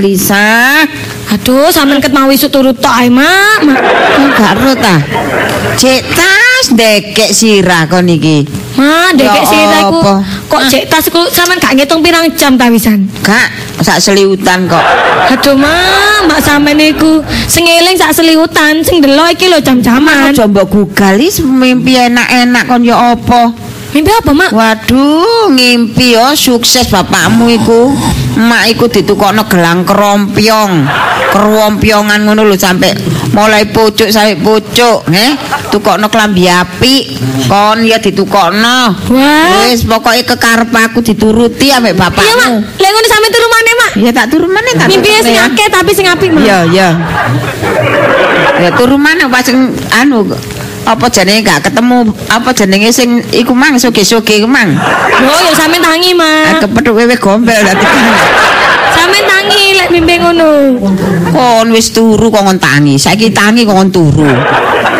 Lisa. Aduh, sampean ket mau isuk turut tok ae, Mak. Mak. Gak ero ta? Cek tas ndekek sirah kon iki. Ma, dekek Ya sira iku kok cek tas iku sampean gak ngitung pirang jam ta wisan. Gak, sak seliutan kok. Aduh, Ma, mak sampean iku sing eling sak seliutan, sing delok iki lho jam-jaman. Coba Google is mimpi enak-enak kon ya apa? Mimpi apa, Mak? Waduh, ngimpi yo sukses bapakmu iku. Mak iku ditukokno gelang kerompyong. Kerompyongan ngono lho sampai mulai pucuk sampai pucuk, nggih. Tukokno klambi apik. Kon ya ditukokno. Wis pokoke kekarep aku dituruti ambek Iya, Mak. bapakmu. Lek ngono sampean turu maneh, Mak. Ya tak turu maneh tak. Mimpi sing ya. akeh tapi sing apik, Mak. Iya, iya. Ya turu maneh pas anu apa jenenge gak ketemu apa jenenge sing iku mang soge-soge iku mang. Oh, ya sampean tangi, Mak. kepethuk wewe gombel dadi. Sampean tangi lek mimpi ngono. Kon wis turu kok ngon tangi. Saiki tangi ngon turu.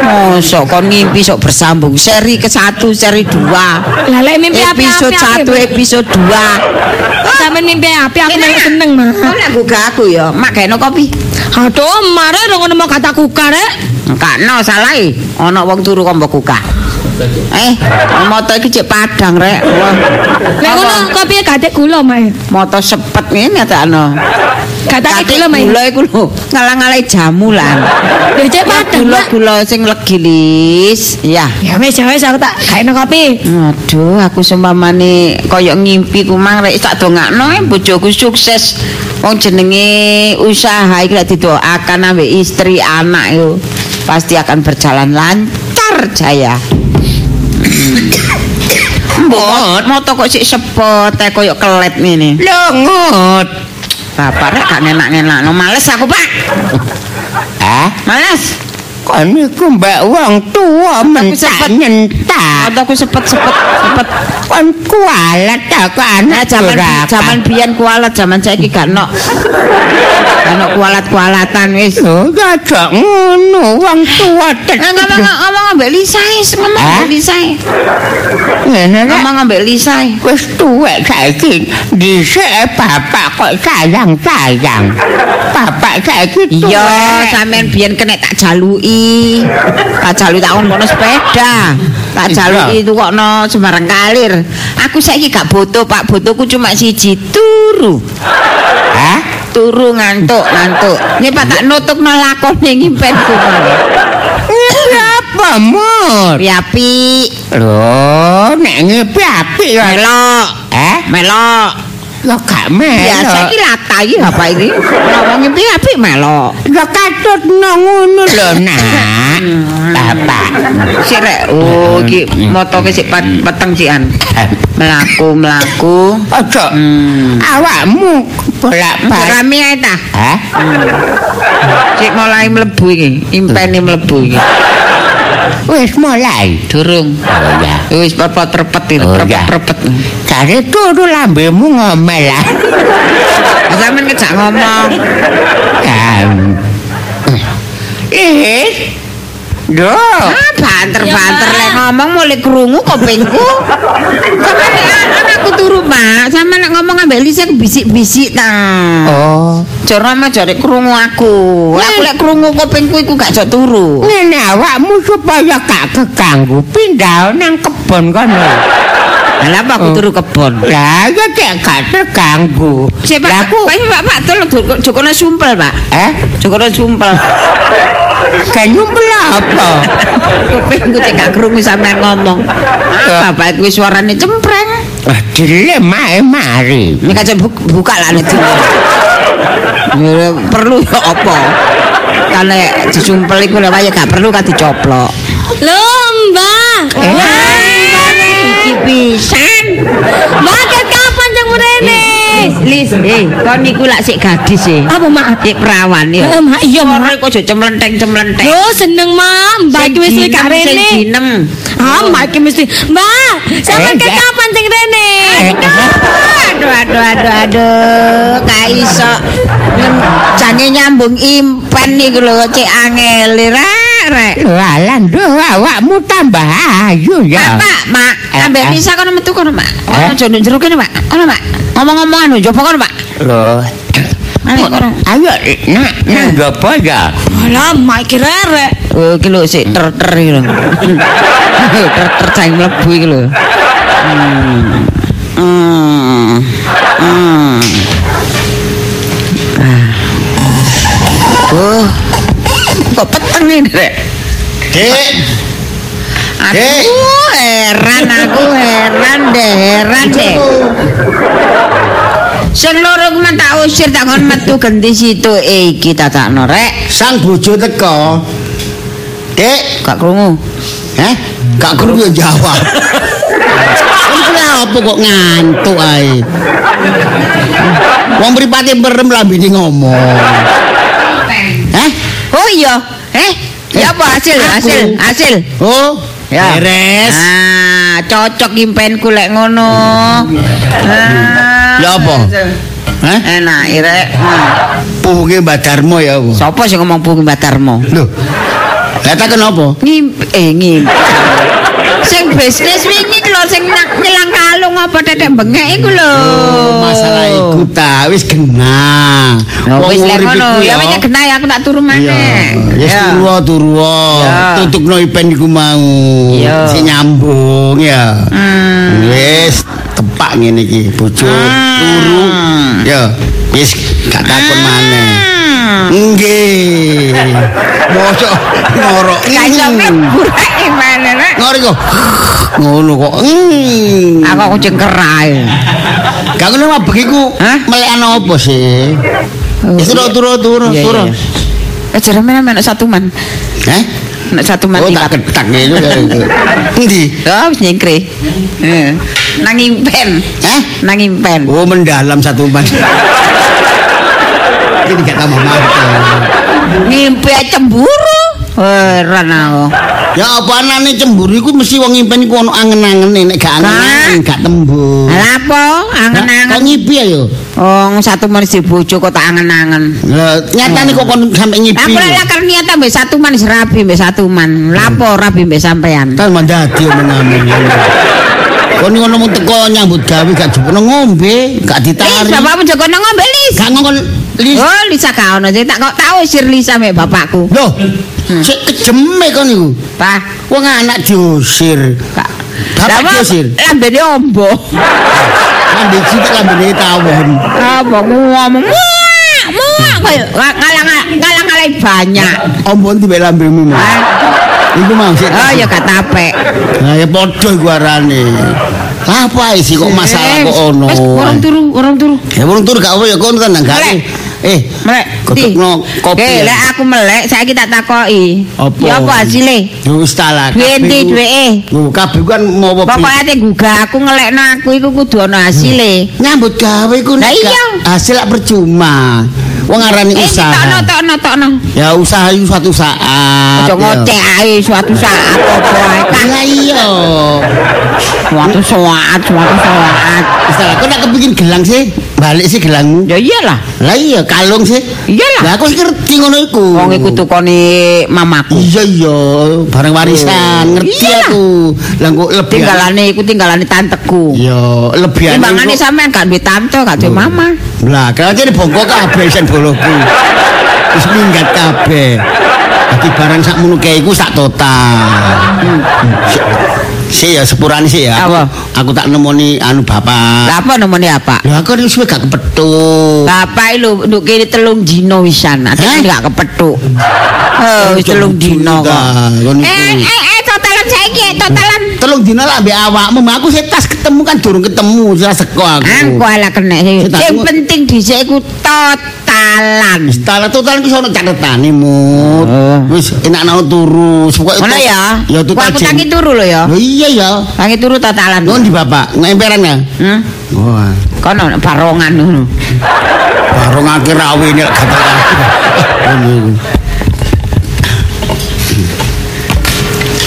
Mosok kon ngimpi sok bersambung. Seri ke satu, seri dua. Lah lek mimpi Episode apik-apik. satu, episode dua. Sampean mimpi apik aku malah seneng, Mak. Kok nek gugah aku ya, mak gaeno kopi. Aduh, mare ora ngono mau kata kukar rek. Kakno salah e. Ana wong turu kok gugah. Eh, moto iki cek padang rek. Lek ngono kopi gak ada gula, Mak. Moto sepet ngene ta ana. Gak gula, Mak. Gula iku lho, ngalang-alai jamu lan. Lho cek padang, Mak. Gula-gula sing legi lis. Ya. Ya wis, ya wis aku tak gaeno kopi. Aduh, aku seumpamane kaya ngimpi ku mang rek tak dongakno eh, bojoku sukses. Wong jenenge usaha iki lek didoakan ambek istri anak itu pasti akan berjalan lancar jaya. Mbok, moto kok sik sepot eh kaya kelet ngene. Lho ngut. Bapak rek gak enak-enakno males aku, Pak. Ah, Males. Kon iku mbak wong tuwa mentak nyentak. Motoku sepet-sepet sepet. Kon kualat ta kok Nah, anak zaman durakan. zaman biyen kualat, zaman saiki gak ono. Gak ono kualat-kualatan wis. Oh, aja ngono wong Nah, tetep. ngomong ambek Lisa is, ngomong ambek Lisa. Ngene. Ngomong ambek Lisa. Wis tuwek saiki dhisik bapak kok sayang-sayang. Bapak saiki. Iya, sampean biyen kena tak jaluki. Tak jaluki tak ngono sepeda. Tak Iya. jaluki tukokno sembarang kalir. Aku saiki gak butuh, Pak. Butuhku cuma siji turu. Hah? Turu ngantuk, ngantuk. Ini Pak tak nutupno lakone ngimpenku. Ngepi apa, Mur? Riapi, Lho, nek ngepi apik ya. melok, Eh? melok. Ya gak Biasa melok. iki lata iki apa ini? Ngomong ngimpi api melok. Ya katut ngono lho, Nak. Bapak. Sik rek, oh iki motoke sik peteng sikan. Melaku, melaku. Aja Hmm. awakmu bolak-balik. Rame ae ta. Hah? Sik mulai mlebu iki, impene mlebu iki. Wis mulai. Durung. Oh ya. Wis perpet-perpet iki, Oh, perpet-perpet. Cari turu lambemu ngomel lah. Sampeyan ngejak ngomong. Eh. Duh. Banter-banter lek ngomong mulai krungu kupingku. Sampe nek anakku turu, Pak. Sampe nek ngomong ambek Lisa aku bisik-bisik ta. Oh. Jare mah jare krungu aku. Aku lek krungu kupingku iku gak jok turu. Ngene awakmu supaya gak keganggu pindah nang kebon kono. Lah apa aku turu kebon? Lah ya cek gak terganggu. Sik, Lah Pak. aku Pak, Pak, Pak, tolong jokono sumpel, Pak. eh Jokono sumpel. kan nyumpel apa? Kupingku cek gak krungu sampean ngomong. Ah, Bapak kuwi suarane cempreng. Wah, dilem ae mari. Ini kaca bu- buka lah nanti. Ya, perlu ya apa? Kalau disumpel iku lho ya gak perlu kan dicoplok. Lho, Mbak. Iki pisan. Ket kapan jeng mrene? Lis, eh, kon niku lak sik gadis e. Apa, Mak? Sik perawan ya. Eh, Mak, iya, Mak. Ora kok aja cemlenteng-cemlenteng. Yo seneng, Mak. Mbak iki wis gak sing rene. Ah, Mbak iki mesti. Mbak, sampe Eh, Mbak. kapan jeng rene? Aduh, aduh, aduh, aduh, gak iso. Jane nyambung impen niku lho cek angel rek, rek. Walah, duh awakmu tambah ayu ya. Pak, Mak, Eh, ambek eh. bisa kono metu kono, Mak. Eh? Ono jono jero kene, Mak. Ono, Mak. Ngomong-ngomong anu, jopo kono, Mak. Loh. Ayo nak, nak apa ya? Alah, mak iki rerek. Oh, iki lho sik ter-ter iki lho. Ter-ter cang mlebu iki lho. Hmm. Hmm. Hmm. Ah. Oh. Kok peteng ini, Rek? Dek, Aduh, heran aku, heran deh, heran deh. Sing loro ku tak usir tak kon metu genti situ eh iki tatakno rek. sang bojo teko. Dek, Gak krungu. Heh, gak krungu yo jawab. Apa kok ngantuk ae? Wong mripate merem lambene ngomong. Oh iya, eh? Ya apa hasil? Hasil, hasil. Oh, Ya. beres. Ah, cocok impenku lek ngono. Ah, Ya apa? Heh? Enak, Rek. Hmm. Puhunge Mbak Darmo ya apa? Sopo sing ngomong bungi Batarmo? Loh. Lah tak kenapa? Ngimpi, eh ngimpi. sing bisnis wingi lho sing nak nyelang kalung apa tetek bengek iku lho. Oh, masalah iku ta wis genah. Wis lek ngono, ya wis kena ya aku tak turu maneh. Ya. turu turu. Tutukno ipen iku mau. Si nyambung ya. Hmm. Wis tepak ngene iki, bojo Hmm. turu. Ya, wis gak takon maneh. Hmm. Nggih. Mosok ngorok. Burek nek. Ngori kok. Ngono kok. Hmm. Aku kucing kerai. Gak ngono mah begiku Hah? melekan apa sih? Wis turu turu turu. Eh jare men nek satu man. Heh? Nek satu man Oh tak ketak ngene itu. Endi? Oh, wis nyengkre. Nang impen. Heh? Nang impen. Oh mendalam satu ban. Ini gak tambah mantap. Ngimpi cemburu. Heran aku. Ya apa anane cemburu iku mesti wong ngimpen iku ono angen-angene nek gak angen gak tembus. Lah apa? Kok Angen-angen. ngipi ayo? Oh, satu man si bojo kok tak angen-angen. Lah nyatane kok kon sampe ngipi. Aku lek lakar niat mbek satu man wis rabi mbek satu man. Lapo rabi mbek sampean. Kan mandadi omonganmu. Kon ngono mung teko nyambut gawe gak jupuk ngombe, gak Lis, ditari. bapakmu jago ngombe Lis. Gak ngomong lis. Oh, Lisa gak ono. Jadi tak kok tak usir Lisa mbek bapakku. Loh, sik kejeme kon iku. Pak, Wong anak diusir. Kak. Bapak Lah, diusir. Lambene ombo. Lambe cilik lambene tawon. Apa ngomong muak muak koyo ngalang ngalang ngalang banyak. Ompon tiba lambemu. Mas. Ah, Iku mau sik. Oh ya gak tapek. Nah, ya padha iku arane. Lah apa sih kok masalah kok ono. Wis urung turu, urung turu. Ya urung tur gak apa ya kon tenang gak. Eh, Melek. Kotekno kopi. Eh, lek aku melek saiki tak takoki. Apa? Ya apa hasile? Ya wis ta lah. Duwe endi duweke? Yo kabeh kan mau apa? Pokoke ate gugah aku ngelekno aku iku kudu ana hasile. nyambut gawe iku nek hasil percuma. Wong arani Eh, usaha. tokno tokno tokno. Ya usaha itu suatu saat. Aja ngoceh ae suatu saat apa ae. Lah iya. Suatu saat, suatu saat. Ta, kok nek kepengin gelang sih, balik sih gelangmu. Ya iyalah. Lah iya kalung sih. Iyalah. Lah aku ngerti ngono iku. Wong iku tukone mamaku. Iya iya, barang warisan, ngerti Iyalah. aku. Lah kok lebih Tinggalane iku tinggalane tanteku. Iya, lebih Timbangane sampean gak duwe tante, gak duwe mama. Lah, kalau jadi bongkok kabeh sen boloku. Wis minggat kabeh. Dadi barang sak ngono kae iku sak total. Si, si ya sepurane sih ya. Aku, Apa? aku tak nemoni anu bapak. Lah apa nomone apa? Lah aku wis gak kepethuk. Bapak lho nduk kene telung dino wisan, ate Hah? gak kepethuk. Oh, telung dino kok. Eh, eh, eh, totalan saiki, totalan. Telung dina lah mbek awakmu, aku sik tas ketemu kan durung ketemu, jelas seko aku. Aku ala kena Sing penting dhisik iku totalan. Setelah total ku sono catetane mut. Oh. Wis enak nang turu. Pokoke Ngono tos- ya. Ya total aku tangi turu lho ya. Iya ya. Tangi turu totalan. Nuwun di Bapak, ngemperan ya? Hmm? Wah, Kono barongan ngono. barong akhir rawi ini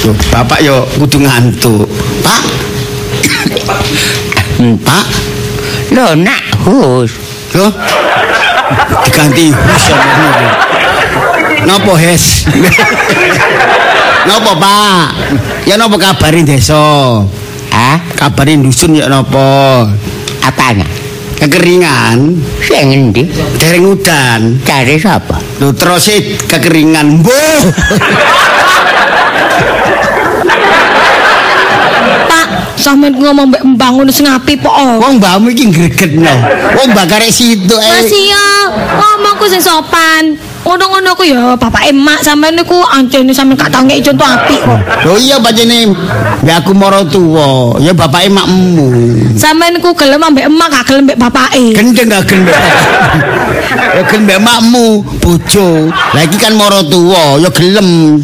Loh, Bapak yo kudu ngantuk. Pak. Hmm, Pak. Loh nak hus. Loh. Diganti hus. Napa hes? Napa Pak? Ya napa kabarin desa? Ah, Kabarin dusun ya napa? apanya? kekeringan Sing endi? dereng udan Cari sapa? lho terus kekeringan mbuh Pak, sampean ngomong mbek mbang ngono sing apik po. oh. wong mbakmu iki gregetno wong mbak karek situ Mas eh iya, ngomongku sing sopan. Ngono-ngono ku ya bapak emak sampean niku ancene sampean gak tau ngeki contoh apik kok. lho iya pancene mbak aku moro tuwa ya bapak emakmu Sampean niku gelem ambek emak gak gelem mbek bapake. gendeng gak gendeng ya gelem mbak emakmu bojo lah iki kan moro tuwa ya gelem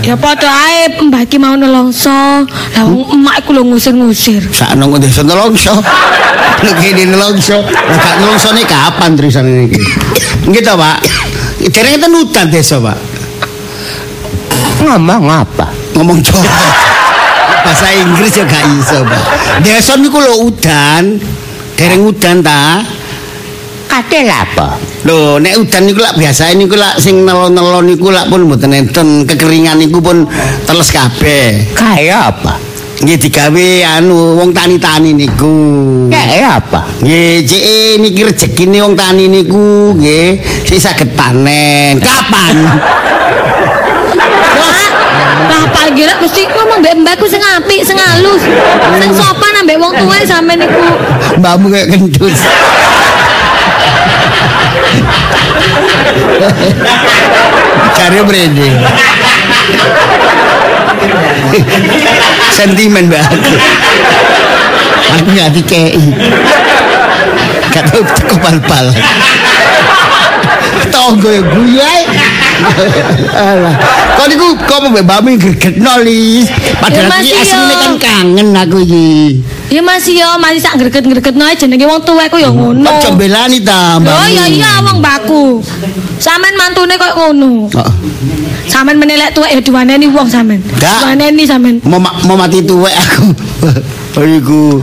Ya padha ae iki mau nelongso. Lah wong emak iku lho ngusir-ngusir. sakno kok desa nelongso. Nek kene nelongso. Lah gak nelonsone kapan terusan iki? Nggih to Pak. Dereng enten udan desa Pak. Ngomong apa? ngomong Jawa bahasa Inggris ya gak iso Pak. Desa niku lho udan dereng udan ta Kate apa? Lho, nek udan niku lak biasa niku lak sing nelo-nelo niku lak pun mboten enten kekeringan niku pun teles kabeh. Kaya apa? Nggih digawe anu wong tani-tani niku. Kaya apa? Nggih, cek niki rezekine wong tani niku nggih sing saged panen. Kapan? Lah Pak Gira mesti ngomong mbek mbakku sing apik, sing halus, sing sopan ambek wong tuwa sampean niku. Mbakmu kayak gendus. Cari brede. Sentimen mbak aku. Nggak dikei. Gak tau teko pal-pal. Tonggo ya guyai. Alah. Kok niku kok mbak mbakmu gregetno li. Padahal iki asline kan kangen aku iki. Ya masih ya, masih sak greget-gregetno ae jenenge wong tuwa ku ya ngono. Kok belani ta mbakmu? Oh iya iya wong mbakku. Sampean mantune kok ngono. Oh. Sampean menelek tuwek ya diwaneni wong sampean. Nggak. Diwaneni sampean. mau ma- mau mati tuwek aku. Oh iku.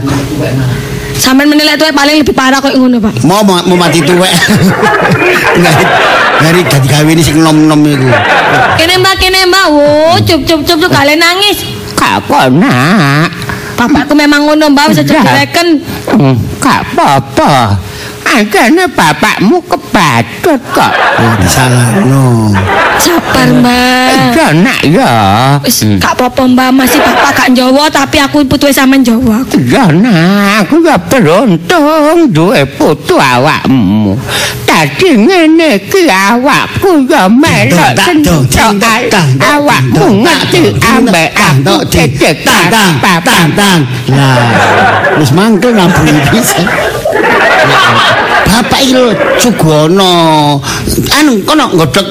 Sampean menelek tuwek paling lebih parah kok ngono, Pak. Mau mau, mau mati tuwek. Ngari gak digawe ini sing nom-nom iku. Kene Mbak, kene Mbak. Wo, cup cup cup cup kalian nangis. Kak nak? Bapakku memang ngono, Mbak, bisa Nggak. jebreken. Hmm, Kak apa-apa. Agane bapakmu kebatut kok. Oh, disalahno. Sabar, Mbak. Iya nak ya. Wis gak apa-apa, Mbak. Masih bapak gak Jawa tapi aku putuhe sampean Jawa. Iya nak, aku ya beruntung duwe putu awakmu. Tadi ngene iki awakku ya melok tak awakmu ngerti ambek aku cecek tang tang tang. Lah, wis mangkel ngambung bisa. Bapak iki lho Sugono. Anu kono godhog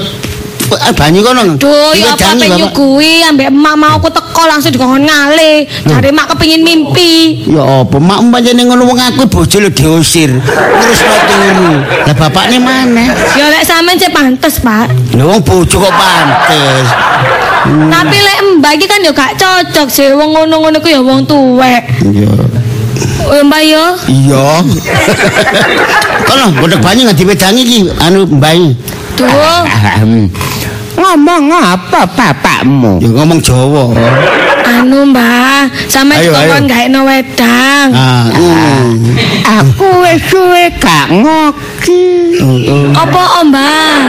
eh, banyu kono. Duh, ya apa nyugui ambek emak mau aku teko langsung dikongkon ngale. Jare emak kepengin mimpi. Ya apa mak pancene ngono wong aku bojo lho diusir. Terus mau turu. Lah bapakne mana? Ya lek sampean sih pantes, Pak. Lho wong bojo kok pantes. Tapi lek mbak iki kan ya gak cocok sih wong ngono-ngono ku ya wong tuwek. Iya. Oh, Mbak yo. Iya. Kono godhog banyu nggak diwedangi iki anu. Duh. Ahem. Ngomong apa bapakmu? Ya ngomong Jawa. Anu sampe dikongkon ayo. gak eno wedang. Ah, ngono. Aku wis suwe gak ngoki. Apa oh, mbak?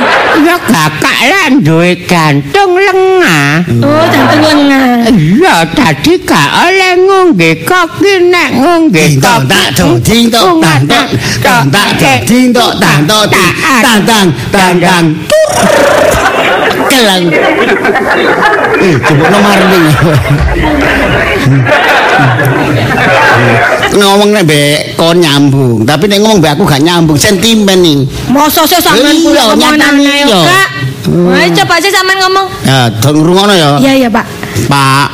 Ya kakak lan duwe gantung lengah. Oh, jantung lengah. Iya, tadi gak oleh ngombe koki nek ngombe dong kopi. tak dong ding dong tang dong tang tak dong ding tang tang tang tang kelang eh coba nomor ning ngomong nek mbek kon nyambung tapi nek ngomong mbek aku gak nyambung sentimen nih Masa sih sampean kula ngomong nyatane aneh iya. yo, Kak. Ayo coba sih sampean ngomong. ya dong rungono ya Iya, iya, Pak. Pak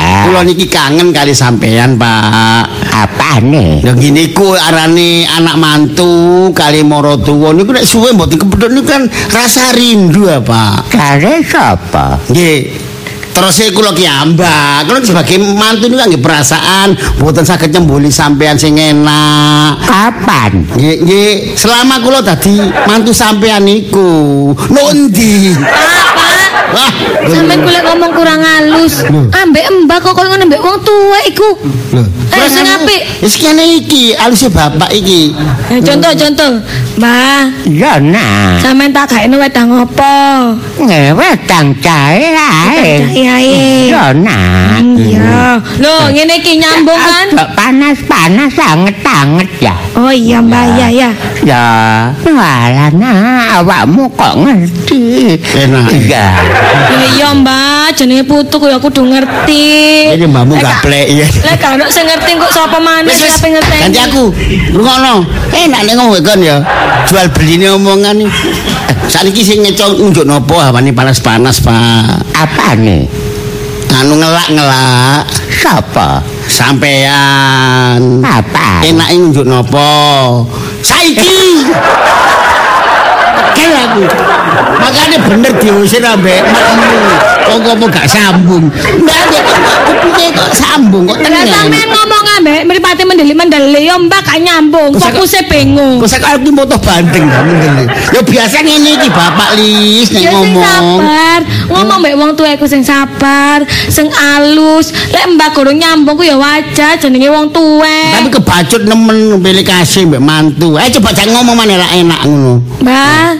Kula niki kangen kali sampean, Pak. Apane? Ya gini ku arane anak mantu kali moro tuwa niku nek suwe mboten kepethuk niku kan rasa rindu ya, Pak. Kare sapa? Nggih. Terus saya kula ki ambak, kula sebagai mantu niku nggih perasaan mboten saged nyembuli sampean sing enak. Kapan? Nggih, nggih, selama kula dadi mantu sampean niku. Nondi? Pak, Wah, Sampeyan golek ngomong kurang halus. Ambek mbak kok koyo ngono mbek wong tuwek iku. Lho, sing apik. Wis kene iki, aluse bapak iki. Eh, contoh contoh. Mbah, Ya nah, sampeyan tak gaekno wedang apa? ngewedang cahe ae. Iya, iya. Ya nah. Iya. Loh, ngene iki nyambung kan? Panas-panas anget-anget ya. Oh iya, Mbak, iya ya. Ya, walah nah awakmu kok ngerti. Enak. Iya. Ya iya, Mbak, jenenge putu ya kudu ngerti. Ini mbakmu gak plek ya. Lek gak ono sing ngerti kok sapa maneh wis, sing ape ngerti. ganti aku. Rungokno. Enak nek ngomong kon ya. Jual beline omongan iki. Saiki sing ngecok unjuk nopo hawane panas-panas, Pak. Apa nih? Anu ngelak-ngelak Siapa? sampean. Apa? Enake nunjuk nopo? Saiki. Kel aku. Makanya bener diusir ambek makmu. Kok ngopo gak sambung. Enggak ada kupinge kok sambung kok Lah tenang. sampean ngomong ambek mripate mendelik-mendelik ya Mbak gak nyambung, Kok fokusnya bingung. Kok sak aku moto bandeng ta mendele. Ya biasa ngene iki Bapak Lis nek Ya sing ngomong. sabar, ngomong mbek wong tuaku sing sabar, sing alus. Lek Mbak gurung nyambung ku ya wajar jenenge wong tuwek. Tapi kebacut nemen pilih kasih mbek mantu. Eh coba jangan ngomong mana lah enak ngono. Mbak,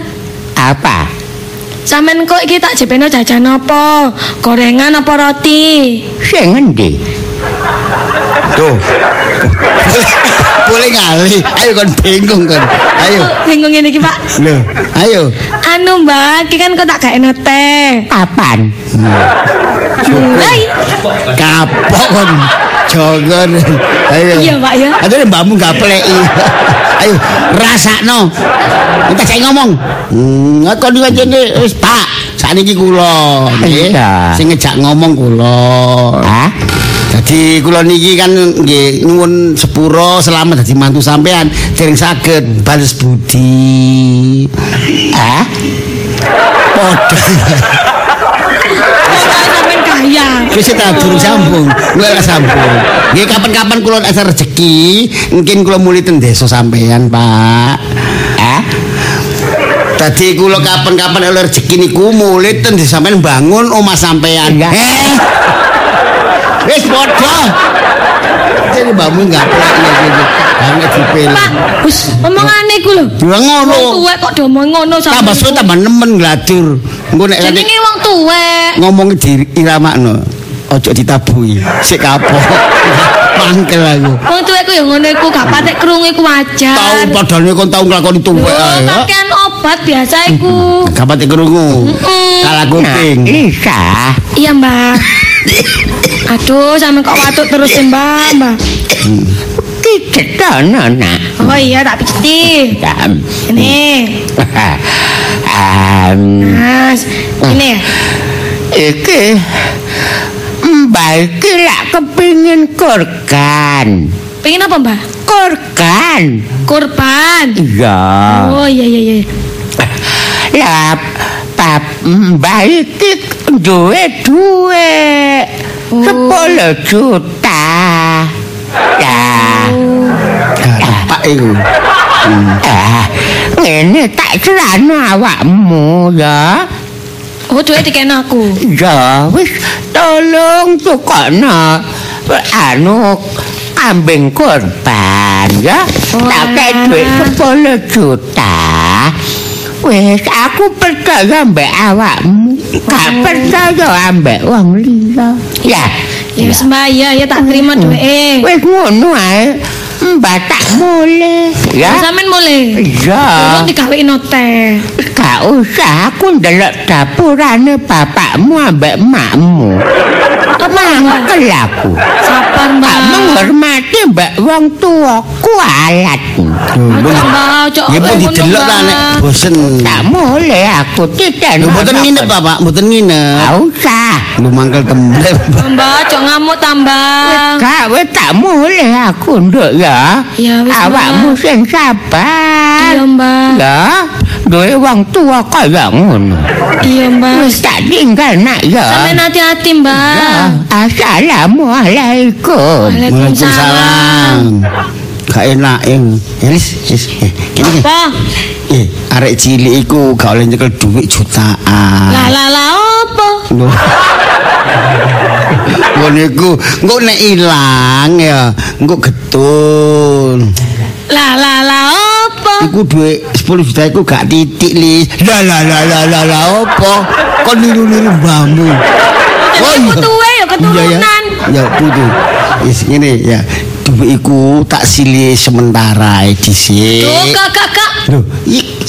Apa? sampean kok iki tak jepeno jajan apa? Gorengan apa roti? Sing endi? Tuh. Boleh ngali. Ayo kon bingung kon. Ayo. Bingung ngene iki, Pak. Loh, ayo. Anu Mbak, iki kan kok tak gaekno teh. Kapan? Mulai. Kapok kon. Jogon. Ayo. Iya, Pak, ya. Ada mbakmu gak pleki. Ayo, rasakno. Entah saya ngomong. Hmm, kon iki jene wis Pak. Sakniki kula nggih. Iya. Sing ngejak ngomong kula. Hah? Jadi kula niki kan nggih nyuwun sepuro selamat dadi mantu sampean dereng saged bales budi. Hah? Padha. Kaya. Wis tak durung sambung, ora sambung. Nggih kapan-kapan kula ada rezeki, mungkin kula muli ten desa sampean, Pak. Hah? Tadi kula kapan-kapan oleh rezeki niku muli ten desa sampean bangun omah sampean. Eh. Wis padha. Jadi mbakmu enggak pelak gitu. Banget dipilih. Pak, wis omongane iku lho. Ya ngono. Wong tuwek kok do omong ngono Tambah suwe tambah nemen gladur. Engko nek Jenenge wong tuwek. ngomong diramakno. Ojo ditabuhi. Sik kapok. Mangkel aku. Wong tuwek ku ya ngono iku, gak patek krungu iku Tau wajar. padane kon tau nglakoni tuwek ae. ya. Obat biasa iku. Gak pati krungu. Mm. Kalah Nah, kuping. Lisa. Iya, Mbak. Aduh, sampe kok watuk terus sih, Mbak, Mbak. Kita dono nak. Oh iya, tak. Dam. Ini. Mas, ini ya. iki mbak iki lak kepingin kurkan. Pengen apa, Mbak? Kurkan. Kurban. Iya. Oh iya iya iya. Lah pap mbak iki duwe duwe Oh. 10 juta. Ya. Pak iku. Ah, ngene tak serano awakmu ya. Oh, duwe dikene aku. Ya, wis tolong tukokno anu kambing korban ya. Oh, Tak kei duit 10 juta. Wis aku percaya mbek awakmu. Gak percaya ambek wong liya. Ya. Ya wis ya ya tak terima duwe. Wis ngono ae. Mbak tak mulai. Ya. Ya. Sampean mulai. Ya. Tolong dikawin teh. Gak usah aku ndelok dapurane bapakmu ambek emakmu. Mangkel aku. Sabar, Mbak. menghormati mbak wong tua kualat. Mbak, cok. Ya pun didelok ta nek bosen. Tak mulai aku tidak. Lho mboten nginep Bapak, mboten nginep. Gak usah. Lu mangkel tembe. Mbak, cok ngamuk tambah. Gak wis tak mulai aku nduk ya. Awakmu sing sabar. Iya, Mbak. Ya, duwe wong tua kaya ngono. Iya, Mbak. Wis tak tinggal nak ya. Sampean hati-hati, Ya, Mbak. Assalamualaikum. Waalaikumsalam. Gak enak ing. Wis, wis. Eh, Kene. Apa? Eh, arek cilik iku gak oleh nyekel duit jutaan. Lah lah lah apa? Loh. Ngono iku, engko nek ilang ya, engko getun. Lah lah lah apa? Iku duit 10 juta iku gak titik lis. Lah lah lah lah lah lah opo? Kon niru-niru mbahmu. Jadi putuwe ya keturunan. Ya putu. Wis ngene ya. Duit iku tak silih sementara dhisik. Duh, kakak Loh,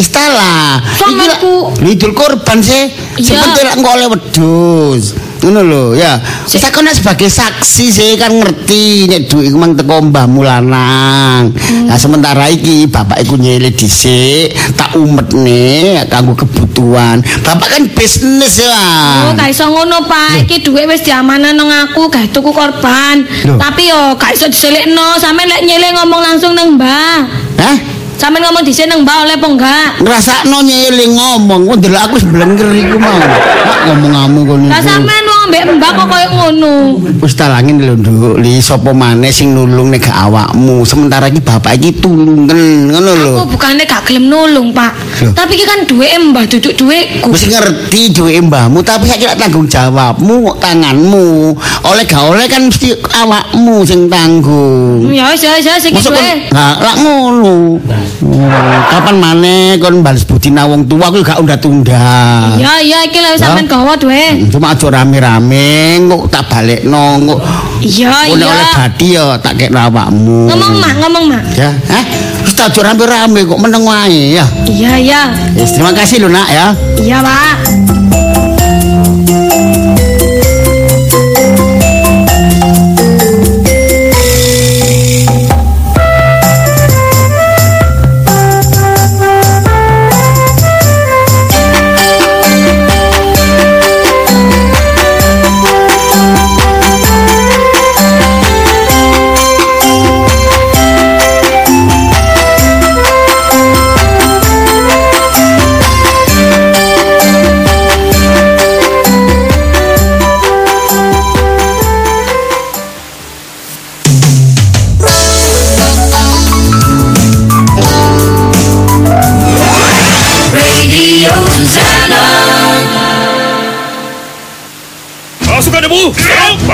istalah. Sampeku. Lidul korban sih. Iya. Seperti lek engko oleh wedhus. Ngono lho, ya. Wis aku nek sebagai saksi sih kan ngerti nek duit iku mang teko mbahmu lanang. Nah, sementara iki bapak iku nyele dhisik, tak umetne kanggo kebutuhan. Bapak kan bisnis ya. Oh, gak iso ngono, Pak. Iki dhuwit wis diamanah nang aku, gak tuku korban. Loh. Tapi yo gak iso diselekno, sampe lek nyele ngomong langsung nang Mbah. Hah? Sampe ngomong dhisik nang Mbah oleh apa enggak? Ngrasakno nyele ngomong, kok ndelok aku wis blenger iku mau. Mak ngomong-ngamu kono. Lah iku. sampean wong mbek Mbah kok koyo ngono. Wis talangin lho Nduk, li sapa maneh sing nulung nek gak awakmu. Sementara iki bapak iki tulungen, ngono lho. Aku bukannya gak gelem nulung, Pak. Loh. Tapi iki kan duwe Mbah duduk duweku. Wis ngerti duwe mbahmu, tapi saiki tanggung jawabmu kok tanganmu. Oleh gak oleh kan mesti awakmu sing tanggung. Ya wis ya wis sing duwe. lah lak ngono. Kapan maneh kon bales budi nang wong tua kuwi gak unda-tunda. Ya ya iki lek sampean gawa duwe. Cuma aja rame-rame kok tak balekno kok. Iya nek oleh iya. badi ya tak kek awakmu. Ngomong mah, ngomong mah. Ya, hah? Wis tak aja rame-rame kok meneng wae ya. Iya iya. Yes, terima kasih lho nak ya. Iya, Pak.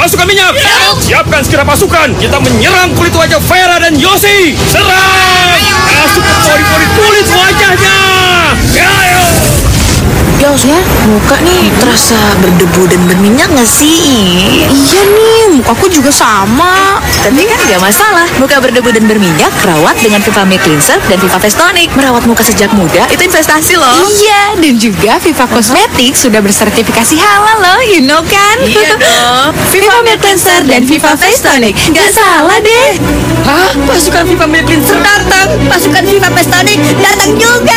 Pasukan minyak, siapkan segera pasukan. Kita menyerang kulit wajah Vera dan Yosi. Serang! Muka nih terasa berdebu dan berminyak gak sih? Iya nih, mukaku juga sama. Tapi kan gak masalah, muka berdebu dan berminyak rawat dengan Viva Make Cleanser dan Viva Face Tonic. Merawat muka sejak muda itu investasi loh. Iya, dan juga Viva Cosmetics sudah bersertifikasi halal loh, you know kan? Iya dong. Viva Make Cleanser dan Viva Face Tonic. Gak salah deh. Hah? Pasukan Viva Make Cleanser datang. Pasukan Viva Face Tonic datang juga.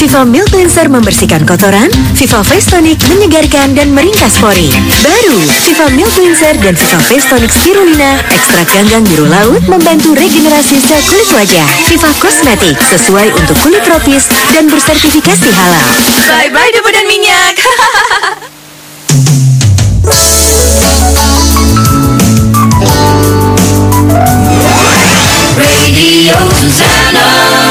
Viva Milk Cleanser membersihkan kotoran, Viva Face Tonic menyegarkan dan meringkas pori. Baru, Viva Milk Cleanser dan Viva Face Tonic Spirulina, ekstrak ganggang biru laut membantu regenerasi sel kulit wajah. Viva Cosmetics sesuai untuk kulit tropis dan bersertifikasi halal. Bye-bye debu dan minyak. Kopi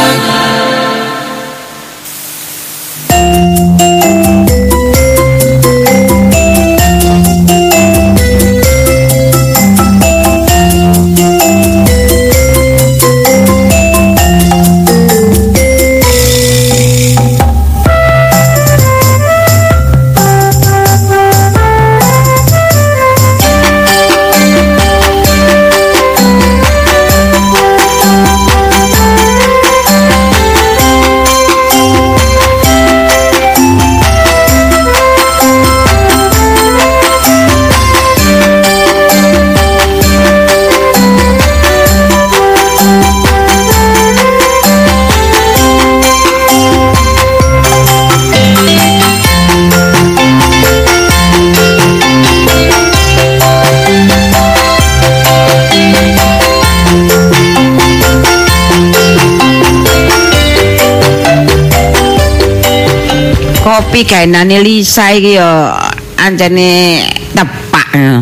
gaenane Lisa iki ya ancene tepak. ya.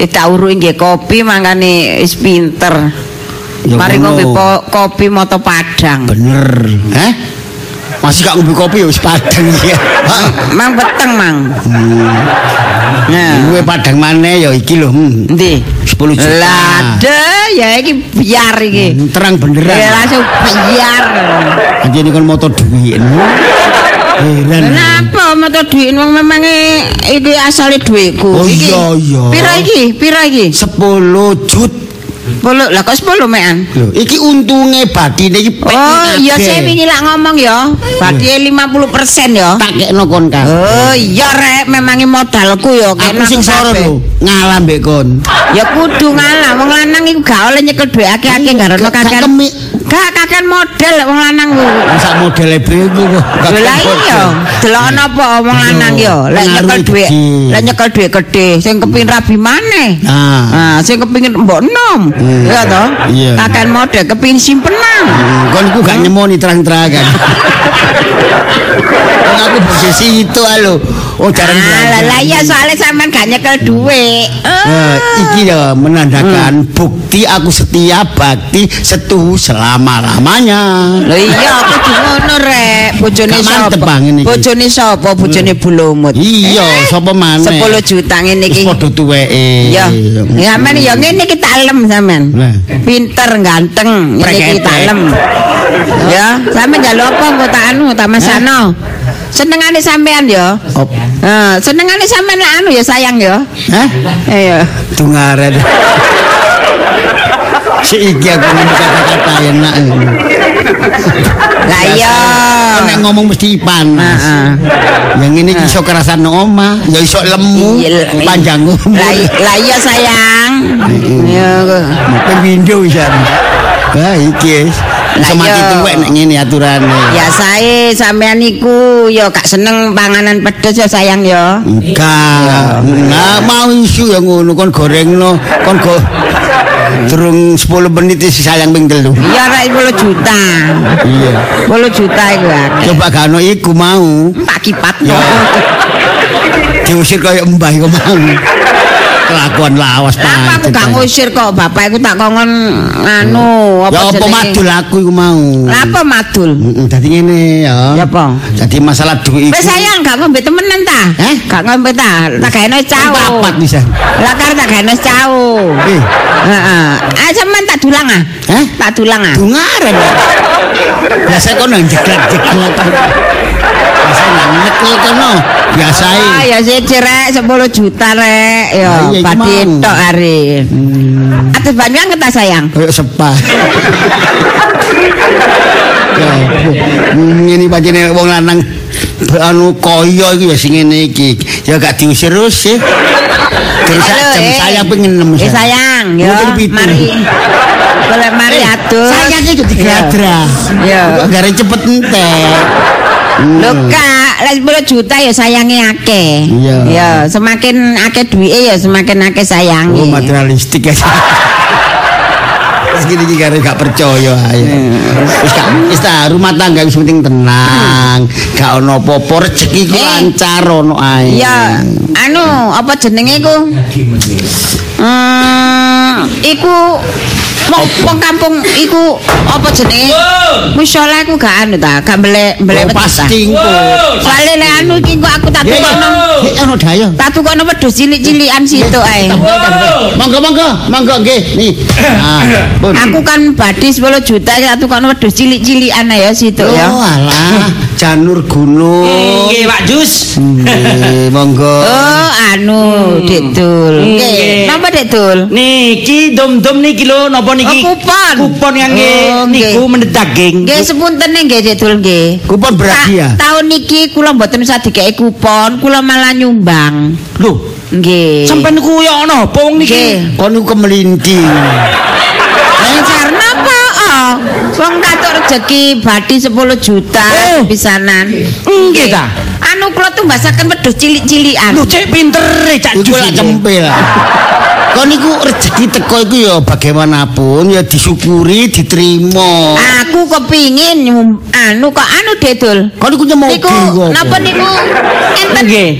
Ditauru nggih kopi mangkane wis pinter. Ya Mari ngombe kopi moto Padang. Bener. Heh? Masih gak ngombe kopi ya wis padang iki. Mang peteng, Mang. Nah, Luwe padang maneh ya iki lho. Hmm. endi? 10 juta. Lah, deh, ya iki biar iki. Hmm, Terang Ya beneran. langsung biar. Anjir ini kan moto duit. Heran. Kenapa moto duit wong memang iki asale duitku. Oh, iya, iya. Pira iki? Pira iki? 10 jut. Puluh, lah kok 10 mean? Lho, iki untunge batine iki pek Oh, iya saya wingi lak ngomong ya. Berarti 50% ya. tak kekno kon kan. Oh, iya rek, memangi modalku ya Aku kena sing soro lho, ngalah mbek kon. Ya kudu ngalah, wong lanang iku gak oleh nyekel dhuwit akeh-akeh gak ono Gak- gak kakean. kemi- Gak kakean model wong lanang ku. Sak modele bego kok. Gak Lha iya, delokno apa wong lanang ya, lek nyekel dhuwit, lek nyekel dhuwit gede, sing kepengin rabi maneh. Nah. Sing kepengin mbok enom. Iya toh? Iya. Kakean model kepengin simpenan. Hmm, Kon iku gak nyemoni terang-terangan. Aku posisi itu alo. Oh jarang Ah, lah lah iya soalnya sampean gak nyekel dhuwit. Eh, iki ya menandakan bukti aku setia bakti setuju selama-lamanya. Lho iya kudu ngono rek. Bojone Gak mantep sapa? bang ini. Bojone sapa? Bojone Bulumut. Iya, sapa maneh? 10 juta ngene iki. Wis padha tuweke. Ya, ya men ya ngene iki talem sampean. Lah. Pinter, ganteng, ngene iki Preketek. talem. Ya, sampean njaluk apa engko tak anu, tak masano. Senengane sampean ya. Heeh, senengane sampean lah anu ya sayang ya. Hah? Iya. Tungaren. Si iki aku ngomong kata-kata enak. Lah iya. Nek ngomong mesti panas. Heeh. Yang ini iso kerasan oma, ya iso lemu, Iya, iya. panjang lah iya sayang. Ya. kok. Isan. Wah, iki wis. Iso Lah, mati tuwek nek ngene aturane. Ya saya sampean niku ya gak seneng panganan pedes ya sayang ya. Enggak. Nah, mau isu ya ngono kon gorengno, kon go Durung 10 menit isi sayang ping telu. Iya rek 10 juta. Iya. 10 juta iku akeh. Coba gak ono iku mau. Tak kipat. Ya. Diusir kaya mbah iku mau. Kelakuan lawas Apa aku gak ngusir kok bapak iku tak kongon anu Ya apa madul aku iku mau. Lah apa madul? Heeh, dadi ngene ya. Ya apa? Jadi masalah duit iku. sayang gak ngombe temenan ta? Eh? Gak ngombe ta? Tak gaene cau. Papat bisa. Lah karo tak gaene cau. Eh, Heeh. Ah sampean tak dulang ah? Eh? Tak dulang ah? Dungaren. Biasa kono jeglek-jeglek. Biasa nang nyekel kono. Biasa Ah ya siji rek 10 juta rek. Ah, Ya iya, iki padi mau. tok hari. Atus banyak kita sayang. Kayak sepa. Ya, ngene pancene wong lanang anu kaya iki ya sing ngene iki. Ya gak diusir terus sih. Terus Halo, jam eh. saya pengen nemu Eh sayang, ya Mungkin pitu. mari. Boleh mari atur. Sayang iki digradra. Iya. Kok gare cepet entek. Lho Kak, lek 10 juta ya sayange akeh. Iya. Ya, semakin akeh duwike ya semakin akeh sayange. Oh materialistik ya. Terus gini iki gak percaya ae. Wis gak wis ta rumah tangga wis penting tenang, gak ono apa-apa rezeki ku Eh. lancar ono ae. Ya, anu apa jenenge iku? Hmm, iku wong wong kampung iku apa jenenge? Musyola iku gak anu ta, gak mbelek mbelek Oh, pasti. Soale nek anu iki kok aku tak tukono. ya, ono dayo. Tak tukono wedhus cilik-cilikan situ ae. Monggo monggo, monggo nggih. Nih. Aku kan badhe 10 juta tak tukono wedhus cilik-cilikan ae ya situ Oh ya. alah, janur gunung. Nggih, Pak Jus. Nggih, monggo. Oh, anu, Dik Dul. Nggih, Nggih. napa Dik Dul? Niki dom-dom niki lho napa niki? Oh, kupon. Kupon Oh, nggih. niku mendet daging. Nggih sepunten nggih Dik Dul nggih. Kupon berhadiah. Ta- Tahun niki kula mboten usah dikeki kupon, kula malah nyumbang. Lho, Nggih. sampean niku ya ono apa wong niki? Kon niku kemelinti. Lancar napa? Oh, wong katuk rezeki bathi 10 juta Oh. pisanan. Nggih ta? Anu kula tumbasaken wedhus cilik-cilikan. Lho, cek pinter e Cak iki. cempil. Kon niku rezeki teko iku ya bagaimanapun ya disyukuri, diterima. Aku kepingin anu kok anu dedul. Kon niku nyemogi Niku napa niku enten Nggih.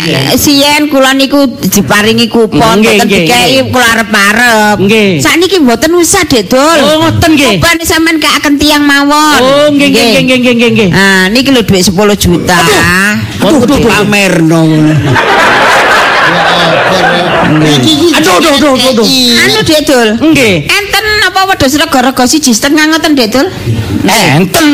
Nek siyen kula niku diparingi kupon Nggih, boten nggih, dikei nggih. kula arep-arep. Nggih. Sakniki mboten usah dedul. Oh, ngoten nggih. Kupon sampean kaken tiang mawon. Oh, nggih nggih nggih nggih nggih nggih, nggih. Ah, niki lho dhuwit 10 juta. Kon kudu pamerno. Aduh, aduh, aduh, aduh, aduh. Anu dedul. Nggih. Enten apa wedhus rega-rega siji setengah ngoten dedul? Enten.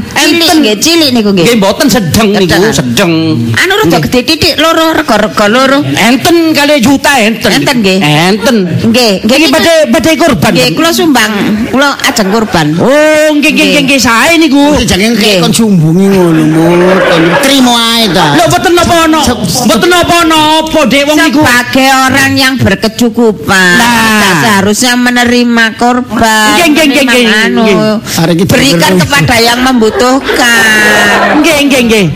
Cilik Enten. nggih, cilik niku nggih. Nggih mboten sedeng niku, Sedeng. Anu rada gede titik loro rega-rega loro. Enten kali juta enten. Enten, nggih. Enten. Nggih, nggih niku- badhe badhe kurban. Nggih, kula sumbang, kula ajeng kurban. Oh, nggih nggih nggih nggih sae niku. Jangan kayak kon sumbungi ngono, Mut. Kon Terima ae ta. Lho mboten napa-napa. Mboten napa-napa, Dek wong niku. Sebagai orang yang berkecukupan, Nah. seharusnya menerima korban. Nggih, nggih, nggih, kita berikan kepada yang membutuhkan. Nggih nggih nggih.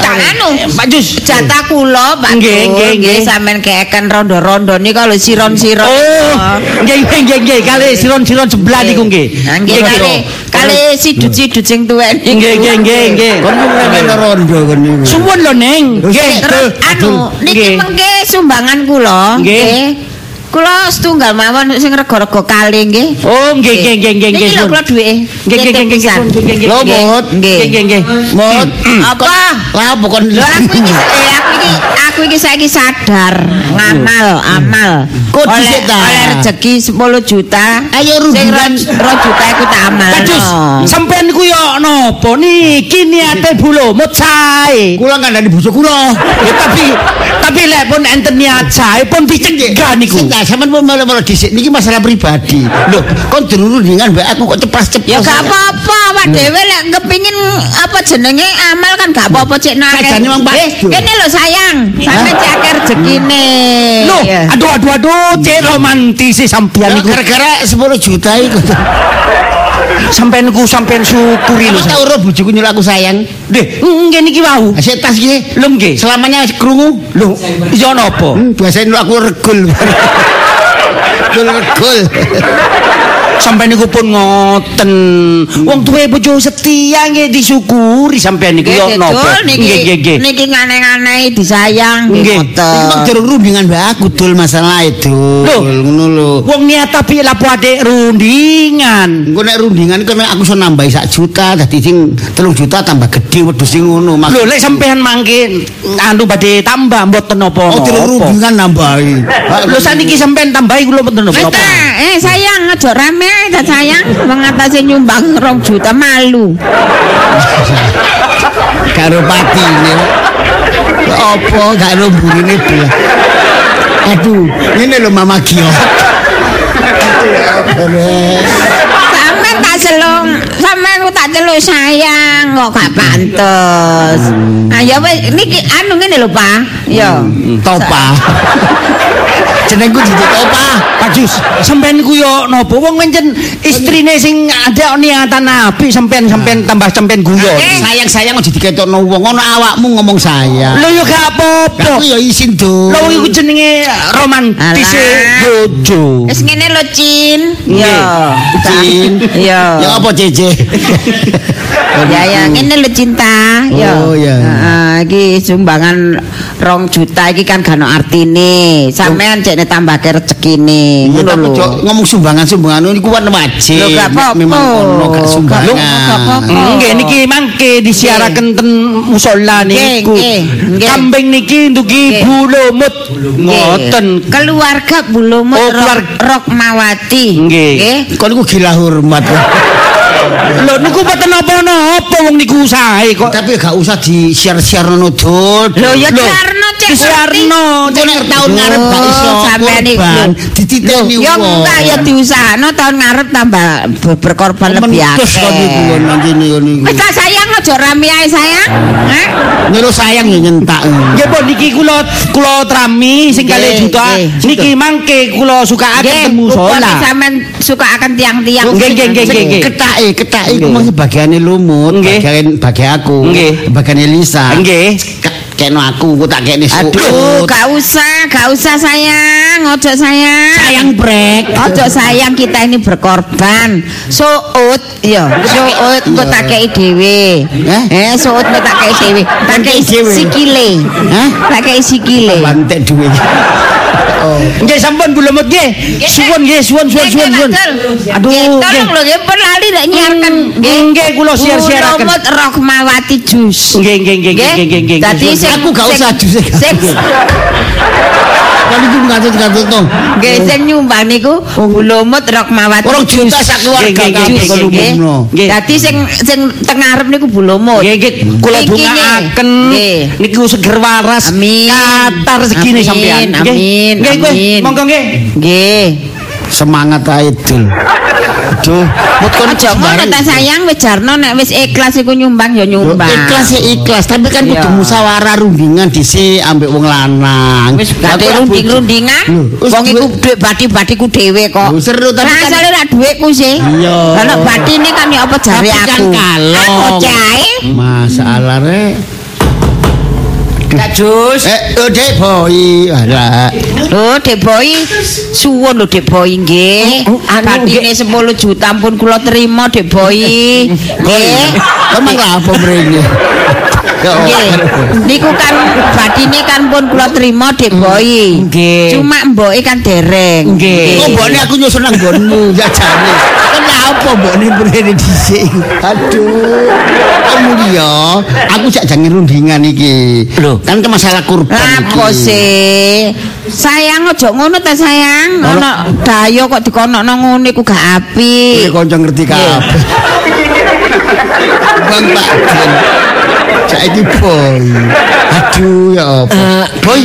Tak anu, Pak Jus. jatah kula, Pak Nggih, nggih, nggih. sampean keeken rondo-rondo nih kalau siron-siron. Oh, nggih nggih nggih nggih kali siron-siron sebelah niku nggih. Nggih kali kali sidut-sidut sing tuwek niku. Nggih nggih nggih nggih. Kon ku ngemen rondo kon niku. Suwun lho, Neng. Nggih. Terus anu niki mengke sumbangan kula Nggih. Kula setunggal mawon sing rega-rega kali nggih. Oh, nggih nggih nggih nggih nggih. Niki lho kula duwe. Nggih nggih nggih nggih. Lho, Mut. Nggih. Nggih nggih. Mut. Apa? Lah Lho aku iki aku iki aku iki saiki sadar ngamal amal. Kok dhisik ta? oleh rezeki 10 juta. Ayo Sing rundingan. 2 juta iku tak amal. Pak Jus, sampean niku yo napa niki niate bulumut sae. Kula kandhani bojo kula. Ya tapi tapi lek pun enten niat sae pun dicegah niku. Tak sampean mau malah dhisik niki masalah pribadi. Lho, kon dirundingan mbak aku kok ceplas-ceplos. Ya gak apa-apa, Pak Dewe lek kepingin apa jenenge amal kan gak apa-apa cek nake. Kajane wong Pak Eh. Kene lho sayang, sampe cek rezekine. Loh, aduh aduh aduh, cek romantis sih sampean Ya, niku. gara-gara 10 juta iku. Sampean niku sampean syukuri lho. Tau ora bojoku nyuruh aku sayang. Nggih niki wau. Asyik tas iki. Lho nggih. Selamanya krungu. Lho, iya napa? Hmm, nyuruh aku regul. Regul regul. Sampean niku pun ngoten. Wong duwe bojo setia nggih disyukuri sampean niku yo napa? niki Nggih nggih niki ngane-ngane disayang Nggih. ngoten. mah jeruk rundingan mbak aku dul masalah itu. Lho. ngono lho. Wong niat tapi lapo adek rundingan. Engko nek rundingan kan aku iso nambahi sak juta dadi sing 3 juta tambah gede wedhus sing ngono. Lho lek sampean mangke anu badhe tambah mboten napa. Oh, jeruk rundingan nambahi. Lho saniki sampean tambahi kula mboten napa. ta, eh sayang aja rame ae ta sayang mengatasi nyumbang rong juta malu. karo patine. Apa karo burine belah. Aduh, ini lho Mama Gio. Sampeyan tak celung, sampeyan ku tak celuk sayang kok gak pantes. Ah ya wis niki anu ngene lho, Pak. Ya. Topa. Jenengku Didi Topa. Pak Jus, sampean niku yo napa wong pancen istrine sing ada niatan apik sampean sampean tambah sampean guyon. Sayang-sayang aja diketokno wong ono awakmu ngomong sayang. Lho yo gak apa-apa. Aku ya isin do. Lho iku jenenge romantis bojo. Wis ngene lho, Cin. Ya. Cin. Ya. Ya apa Cece? Ya ya ngene lho cinta. Ya. Oh, ya. Heeh, iki sumbangan rong juta iki kan gak ono artine. Sampean cekne tambahke rezekine. Ngono lho. Ngomong sumbangan-sumbangan niku kan wajib. Lho, gak apa-apa. Ono gak Gak sumbangan. apa-apa. Nggih niki mangke disiaraken ten musala niku. nggih. Kambing niki Nggih. bulumut. Ngoten. Keluarga Bulumut Oh, Rokmawati. Nggih. Kok niku gila hormat. Lho niku mboten napa-napa wong niku sae kok. Tapi gak usah di share-share ngono dul. Lho ya Lho, Cek Disiarno. Engko nek tahun ngarep gak iso Oh, sampean iki, lho. dititeni Ya wong. enggak ya diusahano tahun ngarep tambah ber- berkorban lebih Mentus kok akeh. nang kene niku. Wis sayang aja rame ae sayang. Nyuruh sayang ya nyentak. Nggih pun niki kula kula trami sing Nggih, kalih juta. nggih. Niki mangke kula sukaaken Nggih, temu kupon sholat. sampean suka akan tiang-tiang. Nggih, nggih, nggih, nggih, nggih. Ketake, ketake iku mung bagiane lumut, Nggih. bagian bagi aku, Nggih. bagiane Lisa. Nggih. Keno aku, aku tak kene Aduh, suut. gak usah, gak usah sayang, ojo sayang. Sayang brek. Ojo sayang kita ini berkorban. Suut, yo, suut kok tak kei dhewe. Eh? Eh, suut kok tak kei dhewe. Tak kei sikile. Hah? Tak kei sikile. Bantek duwe. Nggih sampun Bu Lemut nggih. Suwun nggih, suwun suwun suwun suwun. Aduh, Nggih, nggih. tolong lho nggih pun lali nek nyiarkan Nggih, kula siar-siaraken. Lumut Rohmawati jus. Nggih, nggih, nggih, nggih, nggih, nggih. Dadi Aku gak usah jus, gak Sing Kan iku ngatut-ngatut to. nggih sing nyumbang niku Rohmawati Orang juta sak keluarga kabeh ngumumno. Nggih. Dadi sing sing teng ngarep niku Bu Lumut. Nggih, nggih, kula nggih. niku seger waras. Amin. Katar Amin, sampean. Amin, Nggih. Monggo nggih. Nggih. Semangat ae dul. Aduh, mut kon Aja ngono ta sayang wis jarno nek wis ikhlas iku nyumbang ya nyumbang. Ikhlas ya ikhlas, tapi kan kudu musyawarah rundingan dhisik ambek wong lanang. Wis gak runding-rundingan. Wong iku dhuwit bati-batiku dhewe kok. Seru, tapi kan- asale ra dhuwitku sih. Iya. Lah nek batine kan ya apa jare Tapi kan aku. kalong. Aku cae. Masalah Jus. Eh, oh dek boy. Alah. Lho, Dek Boy, suwun lho Dek Boy nggih. Oh, oh, anu, Batine 10 juta pun kula terima Dek Boy. Nggih. Emang lah apa mrene? Nggih. Niku kan batine kan pun kula terima Dek Boy. Nggih. Cuma mboke kan dereng. Nggih. Kok mbokne aku nyusun nang nggonmu jajane. Kan lha apa mbokne mrene dhisik. Aduh. Kamu ya, aku jak jange rundingan iki. Lho. Kan ke masalah kurban Apa sih? Sayang aja ngono ta sayang. Ana dayo kok dikonokno ngono iku gak apik. Iki kanca ngerti kabeh. Bang Pak. Saiki boy. Aduh ya apa. boy,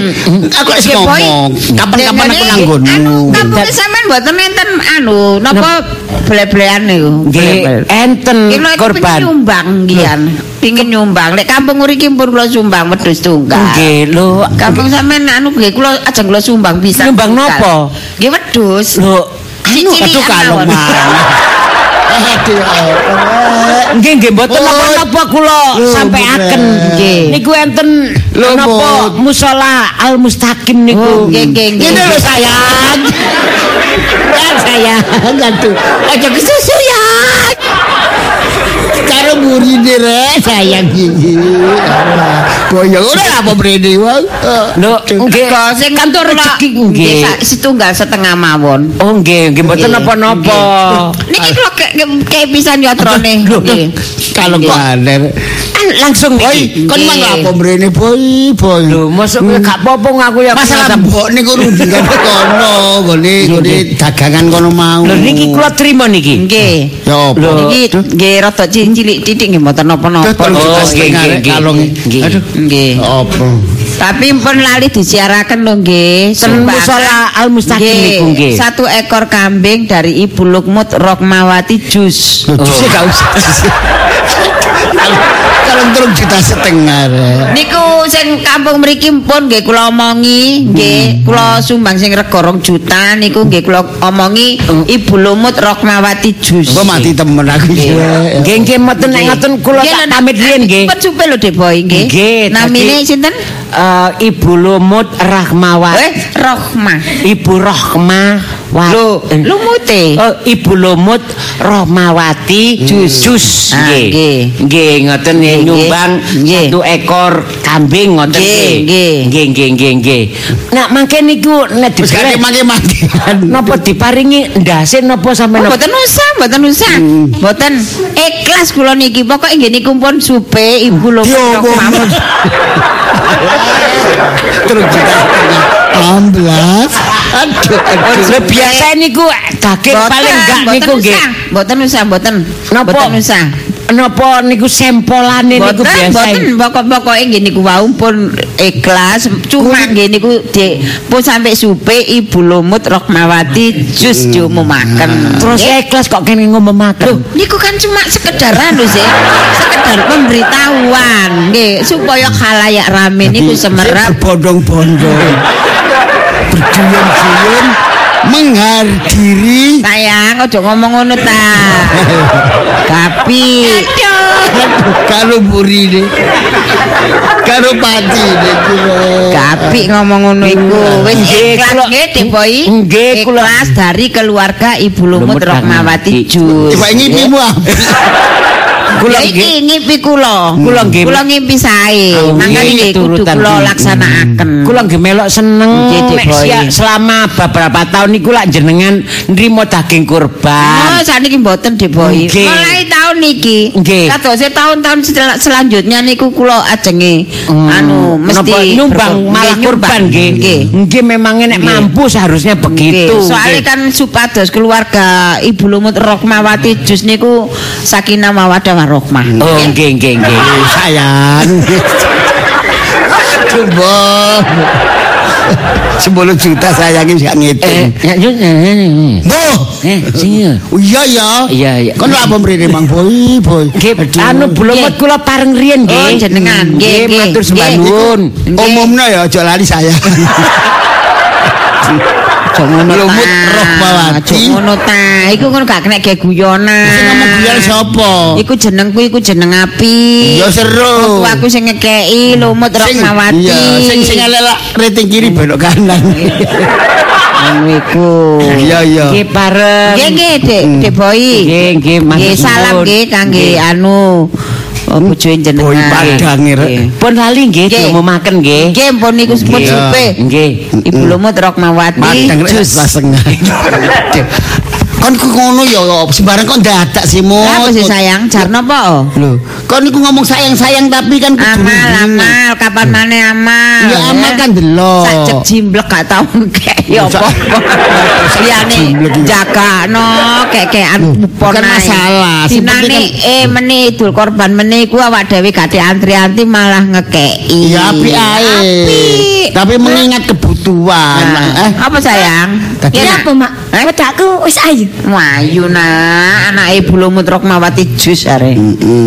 aku wis ngomong. Kapan-kapan aku nang. Anu, kampung sampean mboten enten anu, napa ble-blean niku. Nggih, enten korban. nyumbang ngian. Pingin nyumbang. Lek kampung mriki pun kula sumbang wedhus tunggal. Nggih, lho. Kampung sampean anu nggih kula ajeng kula sumbang bisa. Nyumbang nopo? Nggih wedhus. Lho, Anu aduh kalong Aduh. Nggih nggih mboten napa-napa kula sampeaken. Nggih. Niku enten napa musala Al Mustaqim Oh, niku. nggih nggih nggih. Ini lho sayang. Ya sayang, aduh. Aja kesusu ya. Karo murine re sayang iki. Boyo ora apa mrene wae. Lho, nggih. Kok sing kantor rezeki nggih. setunggal setengah mawon. Oh nggih, nggih mboten napa-napa. Niki kula kayak pisan yotrone. Lho, Nggih. Kalau Nggih. kaler. Langsung niki. kon Nggih. mang apa mrene boy, boy. Lho, masuk gak apa-apa ngaku ya. Masalah mbok niku rundingan kono, gone gone dagangan kono mau. Lho niki kula trima niki. Nggih. Ya? Lho. Niki nggih rada cilik titik nggih mboten napa-napa. Oh, nggih. Nggih. Aduh. Nggih. Apa? Tapi pun lali disiaraken lho nggih. Ten musala Al Mustaqim Nggih, niku nggih. Satu ekor kambing dari Ibu Lukmut Rokmawati Jus. Lho, justru gak usah. Kalau turun juta setengah. Niku sing kampung mriki pun nggih kula omongi, nggih kula sumbang sing rega rong juta niku nggih kula omongi Ibu Lumut Rokmawati Jus. Kok mati temen aku iki. Nggih nggih mboten nek ngoten kula tak pamit riyen nggih. Cepet supe lho Dek Boy nggih. Nggih, Namine sinten? Eh, Ibu Lumut Rahmawati. Eh, Rohmah. Ibu Rohmah Lho, lumute. Oh, Ibu Lumut Rohmawati Jus. Jus. Ah, Nggih. nggih. Ngoten nggih Nggih, nyumbang nggih. satu ekor kambing ngoten Nggih, nggih. Nggih, nggih, nggih. Nah, mangke niku nek dibareng mati mati. napa diparingi ndase napa sampe Oh, napa? Mboten usah, mboten usah. Mboten ikhlas kula niki. Pokoke nggih niku pun supe Ibu Lumut setengah. 16. Aduh, aduh. Lho biasa niku daging paling enggak niku nggih. Mboten usah, mboten. Mboten usah. Napa niku sempolane niku biasa. mboten pokok-pokoke nggih niku wau pun ikhlas. Cuma nggih niku di pun sampai supe Ibu Lumut Rokmawati jus diumumaken. Terus ikhlas kok kene ngomongake. Niku kan cuma sekedar anu sih, sekedar pemberitahuan, nggih, supaya khalayak rame niku semerap. berbondong-bondong. Berduyun-duyun menghadiri Sayang, aja ngomong ngono ta. Tapi Karo burine. Karo patine kula. Gapik ngomong ngono iku. Wis ikhlas nggih, Dik Boy. Nggih, kula- Ikhlas dari keluarga Ibu Lumut Rahmawati Jus. Coba ngipimu apik. Kula iki ngipi kula. Kula nggih. Kula ngimpi sae. Oh, nggih, nggih kudu kula laksanakaken. Kula nggih melok seneng nek sia- selama beberapa tahun niku lak jenengan nrimo daging Oh, kurban. sakniki mboten Dik Boy. Mulai tahun niki. Kadose tahun-tahun sel- selanjutnya niku kula ajenge anu mesti nyumbang malah kurban nggih. Nggih. Memang nek mampu seharusnya begitu. Nggih. kan supados keluarga Ibu Lumut Rohmawati Jus niku sakinah mawadah warahmah. Oh nggih nggih nggih. sayang. Coba. 10 juta sayangin gak Eh, ngitung. ya yo eh, Boh. eh, sing. Oh, iya ya. Iya, iya. Kon lha apa mrene Mang Boy, Boy? Nggih, anu bulumut kula pareng riyen nggih. Oh, jenengan. Nggih, matur sembah nuwun. Umumnya ya aja lali saya. Aja ngono. Lumut Rohmawati. Aja ngono ta. Iku kan gak kena ge guyonan. Sing ngomong guyon sapa? Iku jenengku iku jeneng api. Ya seru. Wong aku sing ngekeki Lumut Sing- Rohmawati. Iya, sing sing elek rating kiri belok kanan. Anu iku. Iya, iya. Nggih pareng. Nggih nggih Dik, Dik Boy. Nggih, nggih, salam nggih kangge anu oh, bojoe jenengan. Boy Padang, Nggih. Rek. Pun lali nggih Nggih. diumumaken nggih. Nggih pun niku Nggih. supe. Nggih. Ibu Lumut Rohmawati. Padang setengah. Kon ku ngono ya sembarang kok dadak sih Mut. Apa sih sayang? Jarno apa? Lho, kon niku ngomong sayang-sayang tapi kan kudu Amal, amal, kapan mana amal? Ya amal kan delok. Sak jimblek gak tau kayak ya apa. Liyane jagakno kayak-kayan upon bukan masalah. Dinane penting eh meni idul korban meni ku awak dhewe gak antri-antri malah ngekeki. Ya api ae. Tapi mengingat kebutuhan. Eh, apa sayang? Ya, Apa, Mak? Eh? Wedakku wis ayu. Wayu nak, anak ibu lumut Rokmawati jus are.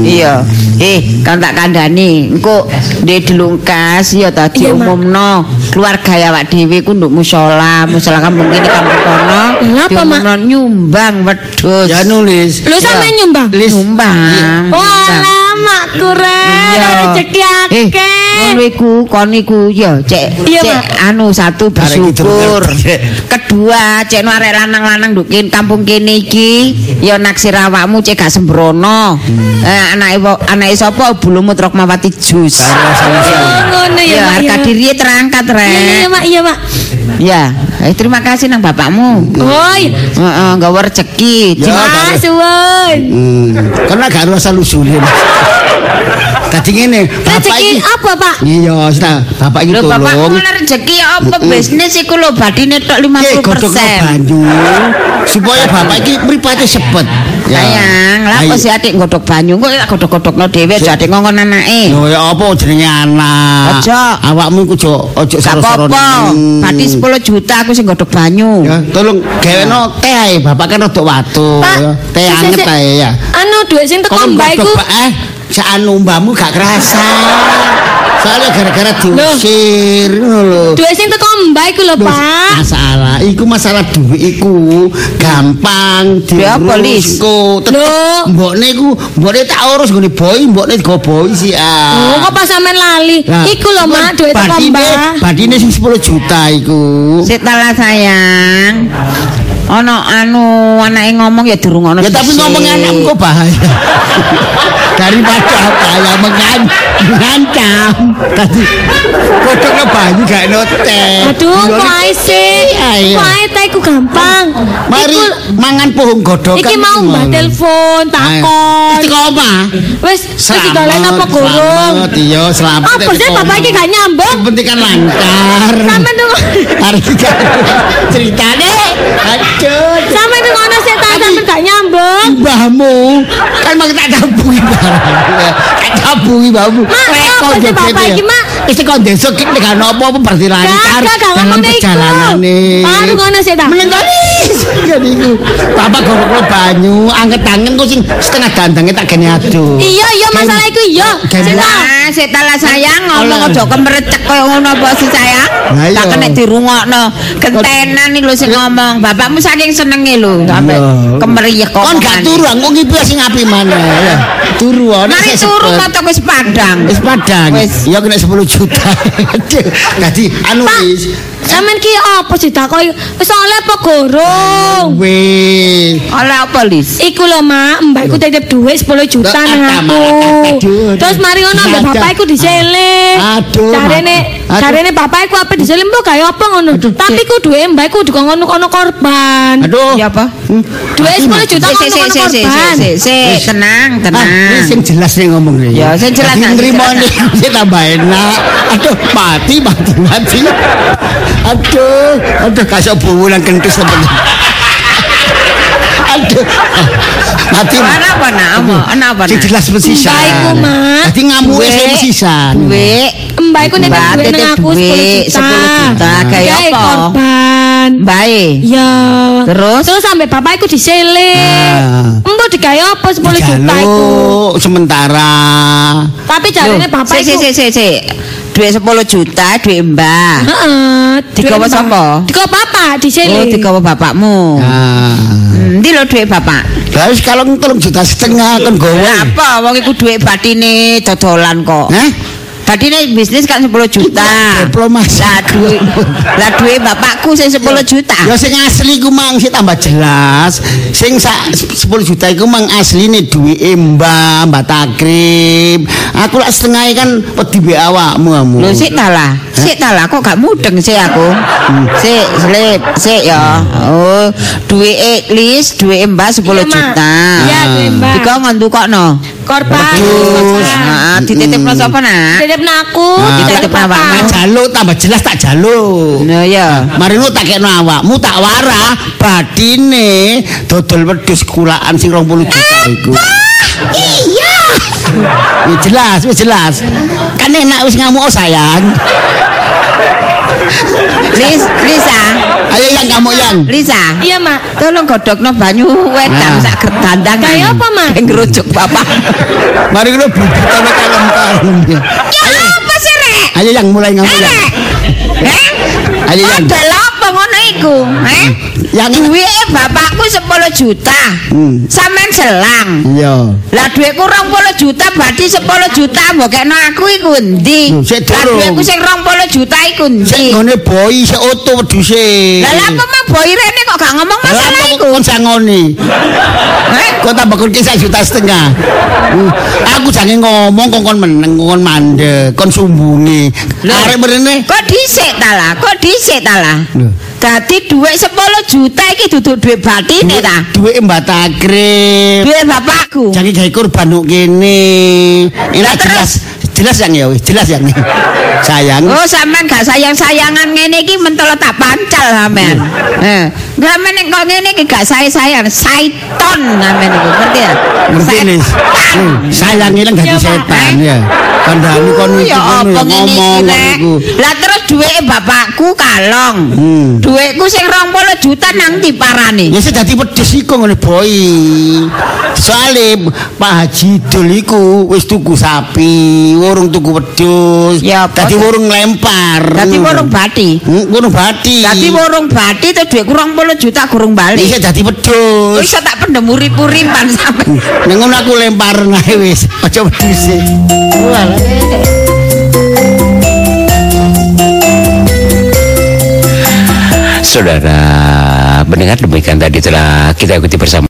Iya. Eh, kan tak kandhani, engko ndek dilungkas ya tadi umumno keluarga ya awak dhewe ku nduk musala, musala kampung kene kampung kono. Lah, apa, Mak? nyumbang wedhus. ya nulis. Lu sampe nyumbang? nyumbang. Wah, makku rek, Iya. rezeki Eh, akeh. ngono iku, kon iku ya cek Iya, cek Mak. anu satu bersyukur. Kedua, cek no arek lanang-lanang dukin kampung kene iki ya naksir awakmu cek gak sembrono. Hmm. Eh anake anake sapa Bulumut Rokmawati Jus. Oh, ngono ya, Ya, Mak. ya. diri terangkat, Iya, iya, Rek. Mak, iya, Mak. Ya, eh, terima kasih nang bapakmu. Iya. Heeh, gawe rezeki. Ya, Ah, suwun. Hmm, karena gak ada asal Tadi ngene, bapak iki apa, Pak? Iya, sudah. Bapak iki Lho bapak tolong. mulai rezeki apa bisnis iku lho badine tok Eh, godhokno 50%. banyu supaya bapak iki mripate sepet. Sayang, lah apa Ayo. sih adik godhok banyu? Kok tak godhok-godhokno dhewe aja adik ngongkon anake. Lho ya apa jenenge anak? Ojo. Awakmu iku ojo ojo Gak saro-saro. apa-apa. Badi 10 juta aku sing godhok banyu. Ya, tolong gaweno teh ae, bapak kan rada watu. Ya. Teh anget ae ya. Anu duit sing teko Kok mbak iku. godhok, eh anu mbahmu gak kerasa. Soalnya gara-gara diusir ngono lho. Duit sing teko mbak iku lho, Loh, Pak. Masalah iku masalah duit iku gampang Lis? Engko tetep mbokne iku mbokne tak urus nggone boy, mbokne go boy sih Oh, ah. kok pas sampean lali? Lah, Iku lho, Mak, duit teko mbak. Badine sing 10 juta iku. Setelah sayang. Ono anu anake ngomong ya dirungokno. Ya tapi ngomong anak kok bahaya. Daripada apa ya mengan mengancam. Tadi kodoknya banyu gak notek. Aduh, Iya, kok sih? Iya, iya. Kok iku gampang. Mari Iku mangan pohon godok. iki mau mbak telepon takon. Itu kok apa? Wis wis digalen apa gurung? Iya selamat. Apa sih bapak iki gak nyambung? Penting kan lancar. Sampe tuh Hari tiga ceritanya. Aduh. Sampe tuh ngono sih ta sampe gak nyambung. Mbahmu kan mak tak tabungi barang. Tak tabungi mbahmu. Mak, apa sih bapak iki, Mak? Wis kok desuk iki nek ana apa-apa berarti lancar Gak, gak ngomong iku. perjalanan Baru ngono sih ta. Bapak gorok banyu, anget tangan kok sing setengah dandangnya tak gene aduh. Iya iya masalah iku iya. Nah, sik ta lah sayang ngomong aja kemerecek koyo ngono apa sih sayang. Iya. Tak kena dirungokno. Gentenan iki lho sing ngomong. Bapakmu saking senenge lho sampe Iya. kemeriyek kok. Kon gak turu, kok ngipi sing api mana. Turu ana Mari turu wis padang. Wis padang. Wis. Ya kena 10 juta. Dadi anu wis. Sampeyan ki apa sih takoki? Wis oleh apa gorong? Wis. Oleh apa, Lis? Iku lho, Mak, mbak iku titip duit 10 juta nang aku. Terus mari ngono mbak ada. bapak iku disele. Aduh, Carene Mak. Aduh. carene bapak iku apa disele mbok gawe apa ngono. Tapi ku duwe mbak iku dikon kono korban. Aduh. Ya apa? Duit 10 juta Sik sik kono sik sik korban. sik tenang Ah, ini tenang. sing jelas nih ngomong nih. Ya, sing jelas, sing nrimo sing tambah enak. Aduh, mati, mati, mati. Aduh, aduh, kasih bulan kentus sebenarnya. Aduh, mati. Ana apa nak? Apa? Ana apa Sing nak? jelas mesisan. Mbak iku, Mak. Dadi ngamuke Duit. sing mesisan. Duit. Mbak iku nitip Mbak duit nang aku 10 duit, juta. 10 juta. Gawe apa? korban. Baik. Ya. Terus? Terus sampai bapak iku disele. Ah. Mbok digawe apa 10 juta iku? Dijaluk sementara. Tapi jarene Loh, bapak sik sik iku sik sik sik. Duit 10 juta duit Mbah. Heeh. Digawa duit sapa? Digawa bapak disele. Oh, digawa bapakmu. Nah. Endi lho duit bapak? Terus kalau tolong juta setengah kan Lah gowe. apa wong iku duit batine dodolan kok. Hah? Batine bisnis kan 10 juta. Diplomasi. Lah duit lah duit bapakku sing 10 juta. Ya sing asli ku mang sing tambah jelas. Sing sak 10 juta iku mang asline duwike Mbah, Mbah Takrib. Aku lak setengah kan wedi be awakmu kamu. Lho sik ta lah. Sik ta lah kok gak mudeng sik aku. Sik slip sik ya. Oh, duwike Lis, duwike Mbah 10 Iya, Mak. juta. Iya, duit Mbak. Dika ngendukokno. korban. Heeh, dititipno sapa nak? Titip nang aku, Ah. dititip Titip awakmu. jaluk tambah jelas tak jaluk. Nah ya. Mari lu tak kena awakmu tak warah batine dodol wedhus kulaan sing 20 juta iku. Iya. Wis jelas, wis jelas. Kan enak wis ngamuk sayang. Lis, Lisa. Ayo yang kamu yang. Lisa. Iya, Mak. Tolong godokno banyu wedang Nah. sak gerdandan. Kayak apa, Mak? Ngerujuk bapak. Mari lu bubutane kalem-kalem. Ya apa sih, Rek? Ayo yang mulai ngamu yang. Rek. Eh? Ayo, Yan. Model apa ngono iku? Eh? Yang- duwike bapakku 10 juta. Hmm. Sampeyan selang. Iya. Lah duitku 20 juta berarti 10 juta mbok kena aku iku endi? Sik Lah duitku sing 20 juta iku Sik endi? ngene boy sik oto wedhuse. Lah lha apa mah boy rene kok gak ngomong Lah masalah apa iku? kon sangoni? Eh? Kok tambah kon kisah juta setengah. Hmm, Aku jange ngomong kok kon meneng kon mandek, kon sumbungi. Arek mrene Kok dhisik ta lah? Kok dhisik ta lah? Dadi dhuwit 10 juta iki duduk dhuwit batine ta? duwe Mbak Takrib. Dhuwit bapakku. Jange gawe kurban kene. Lah, jelas. Jelas yang ya wis, jelas yang. Sayang. Oh, sampean gak sayang-sayangan ngene iki mentolo tak pancal sampean. Eh, gak meneng kok ngene iki gak sayang-sayang, saiton sampean iku, ngerti ya? Ngerti nih. Sayang ilang dadi setan ya. Kandhani kon iki ngomong iku. Lah terus duwike bapakku kalong. Hmm. Duitku sing 20 juta nang diparani. Ya sing dadi wedhus iku ngene boy. Soale Pak Haji Dul iku wis tuku sapi, urung tuku wedhus. Ya, dadi urung lempar. Dadi warung bati. Hmm, urung bati. Dadi warung bati terus duitku 20 juta gurung balik. Wis dadi wedhus. Wis tak pendem urip-uripan sampe. Ning ngono aku lempar ae wis, aja wedhus. Saudara mendengar demikian tadi telah kita ikuti bersama